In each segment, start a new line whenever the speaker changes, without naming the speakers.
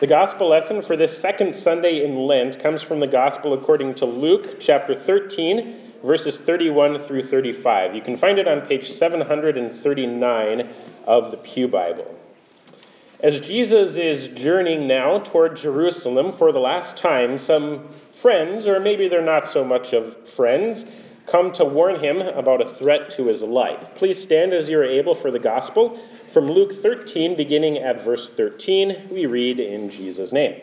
The gospel lesson for this second Sunday in Lent comes from the gospel according to Luke chapter 13, verses 31 through 35. You can find it on page 739 of the Pew Bible. As Jesus is journeying now toward Jerusalem for the last time, some friends, or maybe they're not so much of friends, come to warn him about a threat to his life. Please stand as you are able for the gospel. From Luke 13, beginning at verse 13, we read in Jesus' name.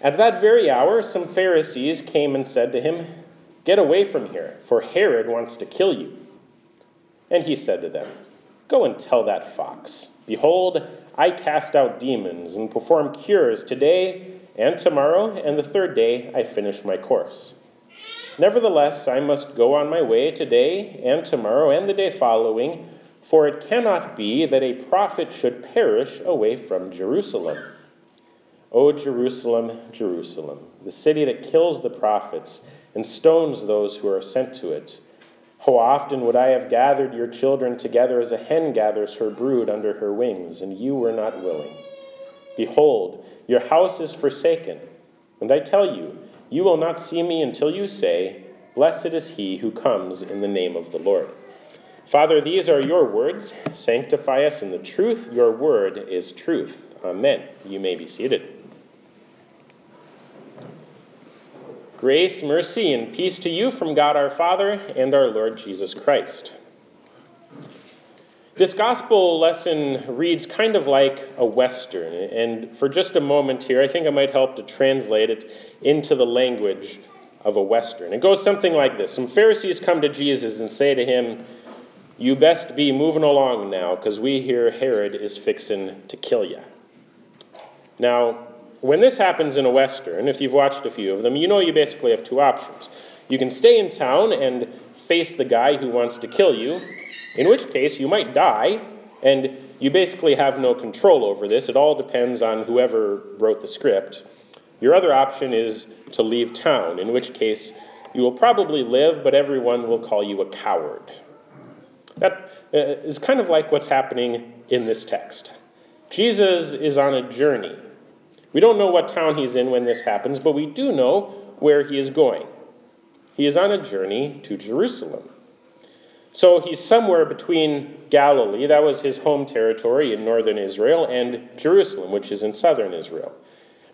At that very hour, some Pharisees came and said to him, Get away from here, for Herod wants to kill you. And he said to them, Go and tell that fox, Behold, I cast out demons and perform cures today and tomorrow, and the third day I finish my course. Nevertheless, I must go on my way today and tomorrow and the day following, for it cannot be that a prophet should perish away from Jerusalem. O Jerusalem, Jerusalem, the city that kills the prophets and stones those who are sent to it. How often would I have gathered your children together as a hen gathers her brood under her wings, and you were not willing? Behold, your house is forsaken. And I tell you, you will not see me until you say, Blessed is he who comes in the name of the Lord. Father, these are your words. Sanctify us in the truth. Your word is truth. Amen. You may be seated. Grace, mercy, and peace to you from God our Father and our Lord Jesus Christ. This gospel lesson reads kind of like a Western, and for just a moment here, I think I might help to translate it into the language of a Western. It goes something like this Some Pharisees come to Jesus and say to him, You best be moving along now, because we hear Herod is fixing to kill you. Now, when this happens in a Western, if you've watched a few of them, you know you basically have two options. You can stay in town and face the guy who wants to kill you, in which case you might die, and you basically have no control over this. It all depends on whoever wrote the script. Your other option is to leave town, in which case you will probably live, but everyone will call you a coward. That uh, kind of like what's happening in this text. Jesus is on a journey we don't know what town he's in when this happens, but we do know where he is going. He is on a journey to Jerusalem. So he's somewhere between Galilee, that was his home territory in northern Israel, and Jerusalem, which is in southern Israel.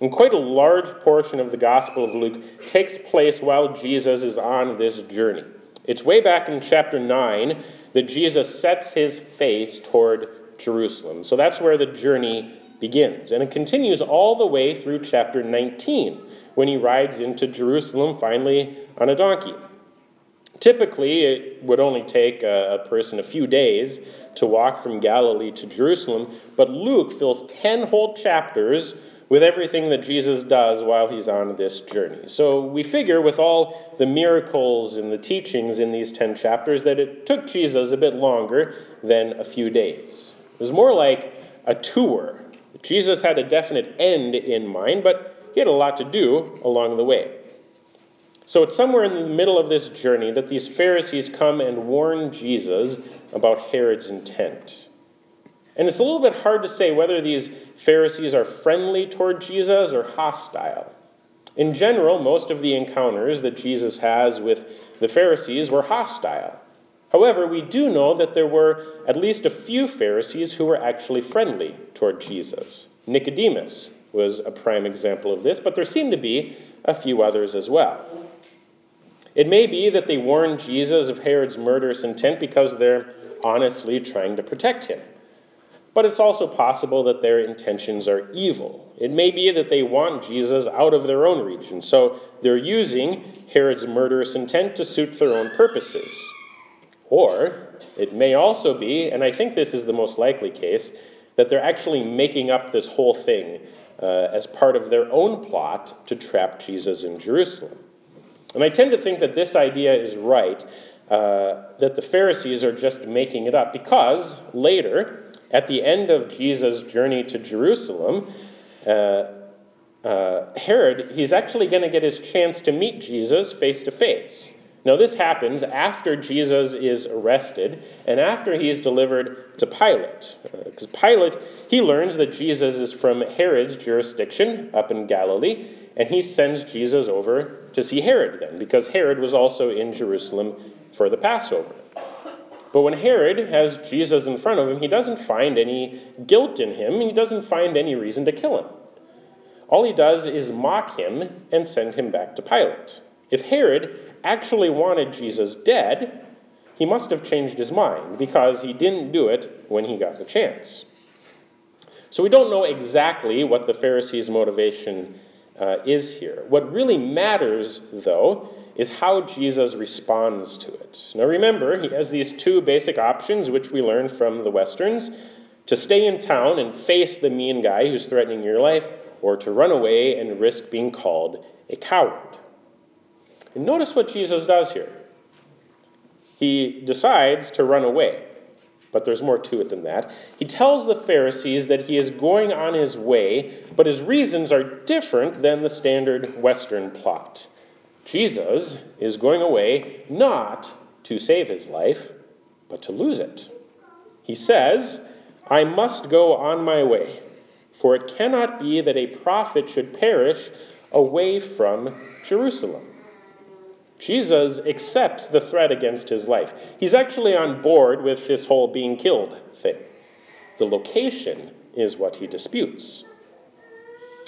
And quite a large portion of the Gospel of Luke takes place while Jesus is on this journey. It's way back in chapter 9 that Jesus sets his face toward Jerusalem. So that's where the journey begins. And it continues all the way through chapter 19 when he rides into Jerusalem finally on a donkey. Typically, it would only take a, person a few days to walk from Galilee to Jerusalem, but Luke fills 10 whole chapters with everything that Jesus does while he's on this journey. So we figure, with all the miracles and the teachings in these 10 chapters, that it took Jesus a bit longer than a few days. It was more like a tour Jesus had a definite end in mind, but he had a lot to do along the way. So it's somewhere in the middle of this journey that these Pharisees come and warn Jesus about Herod's intent. And it's a little bit hard to say whether these Pharisees are friendly toward Jesus or hostile. In general, most of the encounters that Jesus has with the Pharisees were hostile. However, we do know that there were at least a few Pharisees who were actually friendly toward Jesus. Nicodemus was a prime example of this, but there seem to be a few others as well. It may be that they warned Jesus of Herod's murderous intent because they're honestly trying to protect him. But it's also possible that their intentions are evil. It may be that they want Jesus out of their own region, so they're using Herod's murderous intent to suit their own purposes. Or it may also be, and I think this is the most likely case, that they're actually making up this whole thing uh, as part of their own plot to trap Jesus in Jerusalem. And I tend to think that this idea is right, uh, that the Pharisees are just making it up, because later, at the end of Jesus' journey to Jerusalem, uh, uh Herod, he's actually going to get his chance to meet Jesus face to face. Now, this happens after Jesus is arrested and after he is delivered to Pilate. Because uh, Pilate, he learns that Jesus is from Herod's jurisdiction up in Galilee, and he sends Jesus over to see Herod then, because Herod was also in Jerusalem for the Passover. But when Herod has Jesus in front of him, he doesn't find any guilt in him, he doesn't find any reason to kill him. All he does is mock him and send him back to Pilate. If Herod actually wanted Jesus dead, he must have changed his mind because he didn't do it when he got the chance. So we don't know exactly what the Pharisees' motivation uh, is here. What really matters, though, is how Jesus responds to it. Now remember, he has these two basic options, which we learned from the Westerns to stay in town and face the mean guy who's threatening your life, or to run away and risk being called a coward. And notice what Jesus does here. He decides to run away, but there's more to it than that. He tells the Pharisees that he is going on his way, but his reasons are different than the standard Western plot. Jesus is going away not to save his life, but to lose it. He says, I must go on my way, for it cannot be that a prophet should perish away from Jerusalem. Jesus accepts the threat against his life. He's actually on board with this whole being killed thing. The location is what he disputes.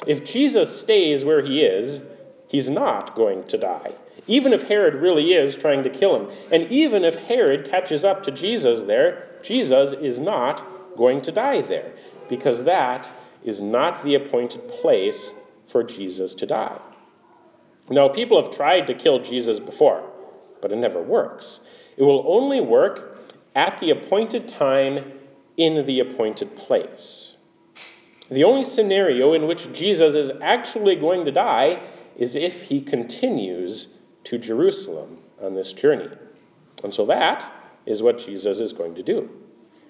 If Jesus stays where he is, he's not going to die. Even if Herod really is trying to kill him, and even if Herod catches up to Jesus there, Jesus is not going to die there, because that is not the appointed place for Jesus to die. Now, people have tried to kill Jesus before, but it never works. It will only work at the appointed time in the appointed place. The only scenario in which Jesus is actually going to die is if he continues to Jerusalem on this journey. And so that is what Jesus is going to do.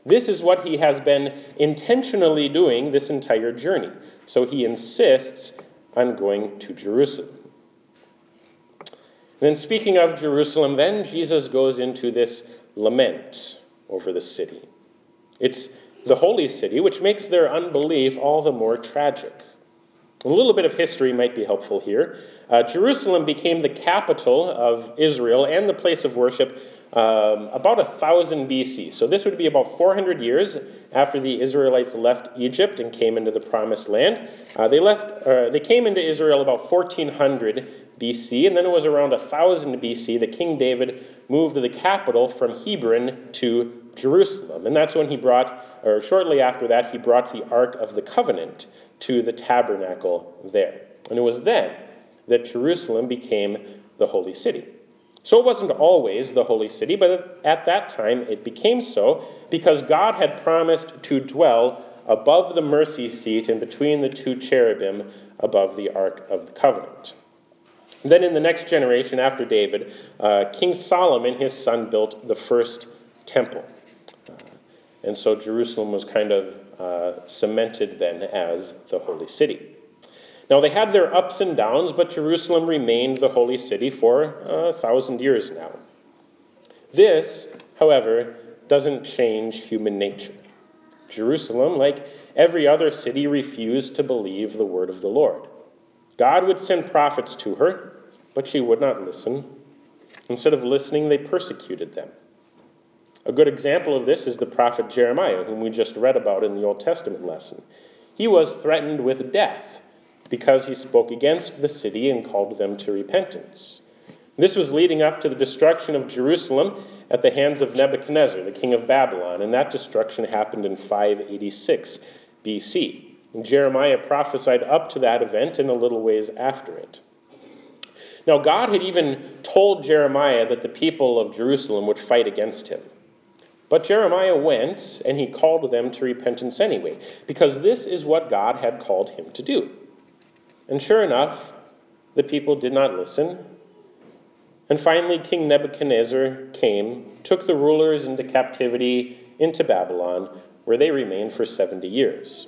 This is what he has been intentionally doing this entire journey. So he insists on going to Jerusalem. Then, speaking of Jerusalem, then Jesus goes into this lament over the city. It's the holy city, which makes their unbelief all the more tragic. A little bit of history might be helpful here. Uh, Jerusalem became the capital of Israel and the place of worship um, about 1000 BC. So this would be about 400 years after the Israelites left Egypt and came into the Promised Land. Uh, they left. Uh, they came into Israel about 1400 BC, and then it was around 1000 BC that King David moved the capital from Hebron to Jerusalem. And that's when he brought, or shortly after that, he brought the Ark of the Covenant to the tabernacle there. And it was then that Jerusalem became the holy city. So it wasn't always the holy city, but at that time it became so because God had promised to dwell above the mercy seat and between the two cherubim above the Ark of the Covenant. Then, in the next generation after David, uh, King Solomon, and his son, built the first temple. Uh, and so Jerusalem was kind of uh, cemented then as the holy city. Now, they had their ups and downs, but Jerusalem remained the holy city for a thousand years now. This, however, doesn't change human nature. Jerusalem, like every other city, refused to believe the word of the Lord. God would send prophets to her, but she would not listen. Instead of listening, they persecuted them. A good example of this is the prophet Jeremiah, whom we just read about in the Old Testament lesson. He was threatened with death because he spoke against the city and called them to repentance. This was leading up to the destruction of Jerusalem at the hands of Nebuchadnezzar, the king of Babylon, and that destruction happened in 586 BC. And Jeremiah prophesied up to that event and a little ways after it. Now, God had even told Jeremiah that the people of Jerusalem would fight against him. But Jeremiah went and he called them to repentance anyway, because this is what God had called him to do. And sure enough, the people did not listen. And finally, King Nebuchadnezzar came, took the rulers into captivity into Babylon, where they remained for 70 years.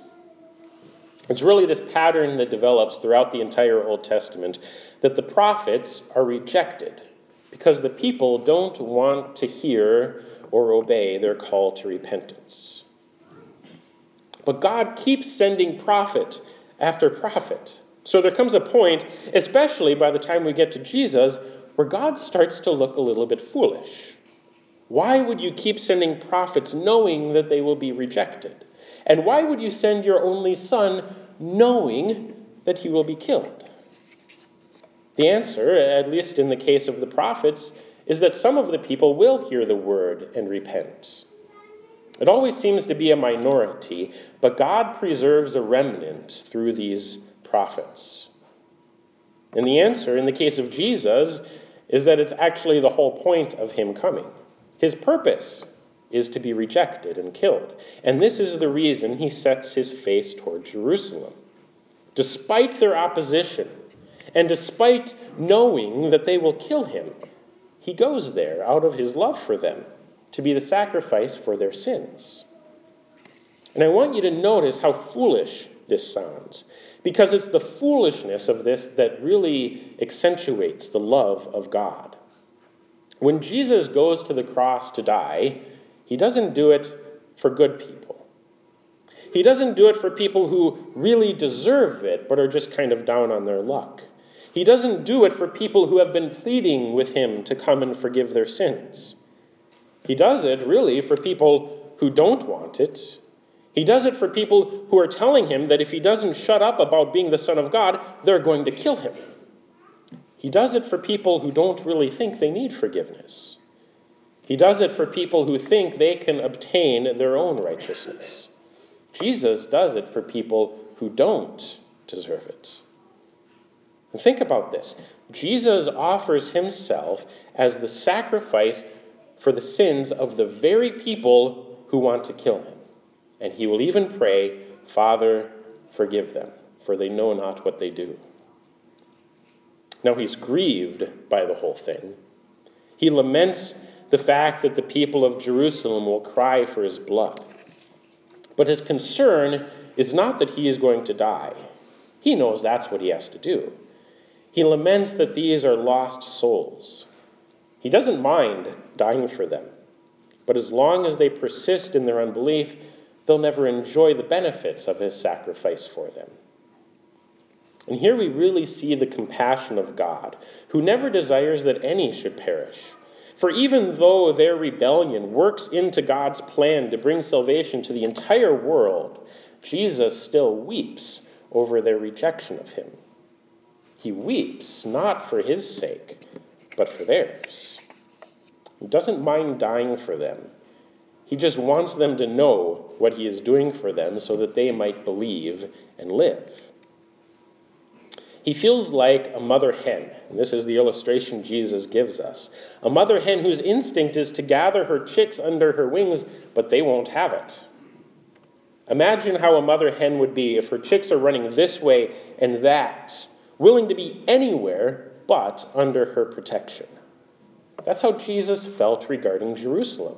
It's really this pattern that develops throughout the entire Old Testament that the prophets are rejected because the people don't want to hear or obey their call to repentance. But God keeps sending prophet after prophet. So there comes a point, especially by the time we get to Jesus, where God starts to look a little bit foolish. Why would you keep sending prophets knowing that they will be rejected? And why would you send your only son knowing that he will be killed? The answer, at least in the case of the prophets, is that some of the people will hear the word and repent. It always seems to be a minority, but God preserves a remnant through these prophets. And the answer, in the case of Jesus, is that it's actually the whole point of him coming. His purpose is to be rejected and killed. And this is the reason he sets his face toward Jerusalem. Despite their opposition, and despite knowing that they will kill him, he goes there out of his love for them to be the sacrifice for their sins. And I want you to notice how foolish this sounds, because it's the foolishness of this that really accentuates the love of God. When Jesus goes to the cross to die, he doesn't do it for good people. He doesn't do it for people who really deserve it but are just kind of down on their luck. He doesn't do it for people who have been pleading with him to come and forgive their sins. He does it really for people who don't want it. He does it for people who are telling him that if he doesn't shut up about being the Son of God, they're going to kill him. He does it for people who don't really think they need forgiveness. He does it for people who think they can obtain their own righteousness. Jesus does it for people who don't deserve it. And think about this Jesus offers himself as the sacrifice for the sins of the very people who want to kill him. And he will even pray, Father, forgive them, for they know not what they do. Now he's grieved by the whole thing. He laments the fact that the people of Jerusalem will cry for his blood. But his concern is not that he is going to die. He knows that's what he has to do. He laments that these are lost souls. He doesn't mind dying for them, but as long as they persist in their unbelief, they'll never enjoy the benefits of his sacrifice for them. And here we really see the compassion of God, who never desires that any should perish. For even though their rebellion works into God's plan to bring salvation to the entire world, Jesus still weeps over their rejection of him. He weeps not for his sake, but for theirs. He doesn't mind dying for them. He just wants them to know what he is doing for them so that they might believe and live. He feels like a mother hen, and this is the illustration Jesus gives us. A mother hen whose instinct is to gather her chicks under her wings, but they won't have it. Imagine how a mother hen would be if her chicks are running this way and that, willing to be anywhere but under her protection. That's how Jesus felt regarding Jerusalem.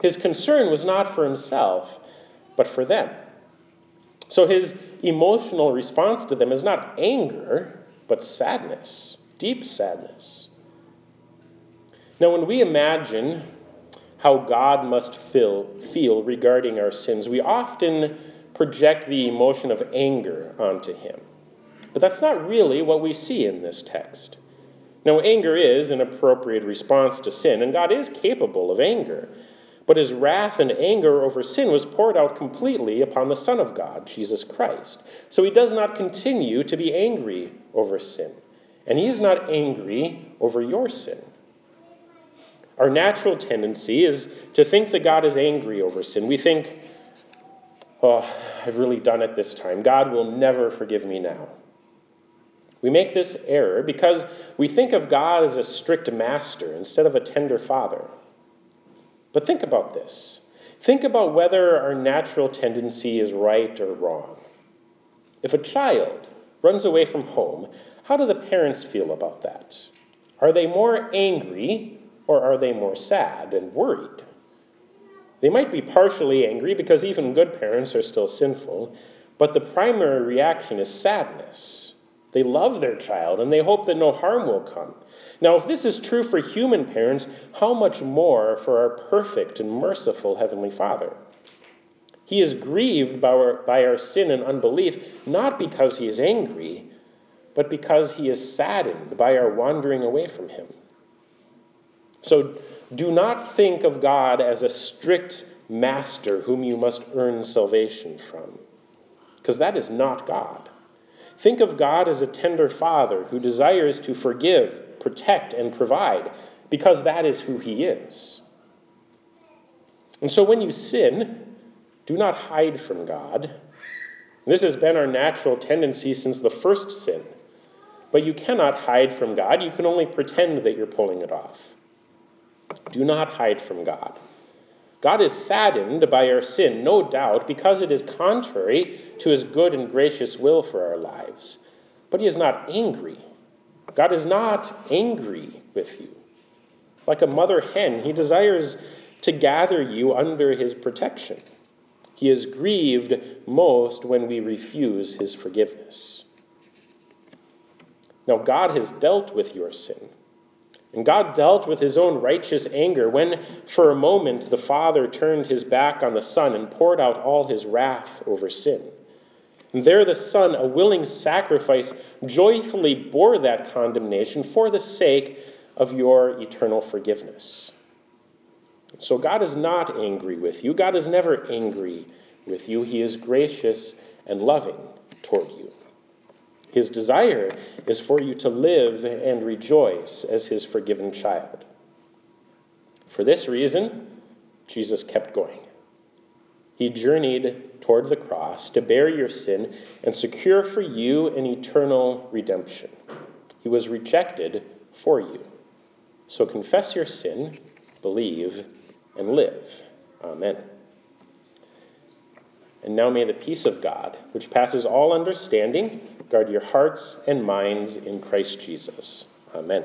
His concern was not for himself, but for them. So his emotional response to them is not anger, but sadness, deep sadness. Now, when we imagine how God must feel, feel regarding our sins, we often project the emotion of anger onto him. But that's not really what we see in this text. Now, anger is an appropriate response to sin, and God is capable of anger. But his wrath and anger over sin was poured out completely upon the Son of God, Jesus Christ. So he does not continue to be angry over sin. And he is not angry over your sin. Our natural tendency is to think that God is angry over sin. We think, oh, I've really done it this time. God will never forgive me now. We make this error because we think of God as a strict master instead of a tender father. But think about this. Think about whether our natural tendency is right or wrong. If a child runs away from home, how do the parents feel about that? Are they more angry or are they more sad and worried? They might be partially angry because even good parents are still sinful, but the primary reaction is sadness. They love their child and they hope that no harm will come. Now, if this is true for human parents, how much more for our perfect and merciful Heavenly Father? He is grieved by our, by our sin and unbelief, not because he is angry, but because he is saddened by our wandering away from him. So do not think of God as a strict master whom you must earn salvation from, because that is not God. Think of God as a tender father who desires to forgive, protect, and provide, because that is who he is. And so when you sin, do not hide from God. This has been our natural tendency since the first sin. But you cannot hide from God. You can only pretend that you're pulling it off. Do not hide from God. God is saddened by our sin, no doubt, because it is contrary to his good and gracious will for our lives. But he is not angry. God is not angry with you. Like a mother hen, he desires to gather you under his protection. He is grieved most when we refuse his forgiveness. Now, God has dealt with your sin. And God dealt with his own righteous anger when, for a moment, the Father turned his back on the Son and poured out all his wrath over sin. And there, the Son, a willing sacrifice, joyfully bore that condemnation for the sake of your eternal forgiveness. So, God is not angry with you. God is never angry with you. He is gracious and loving toward you. His desire is for you to live and rejoice as his forgiven child. For this reason, Jesus kept going. He journeyed toward the cross to bear your sin and secure for you an eternal redemption. He was rejected for you. So confess your sin, believe, and live. Amen. And now may the peace of God, which passes all understanding, guard your hearts and minds in Christ Jesus. Amen.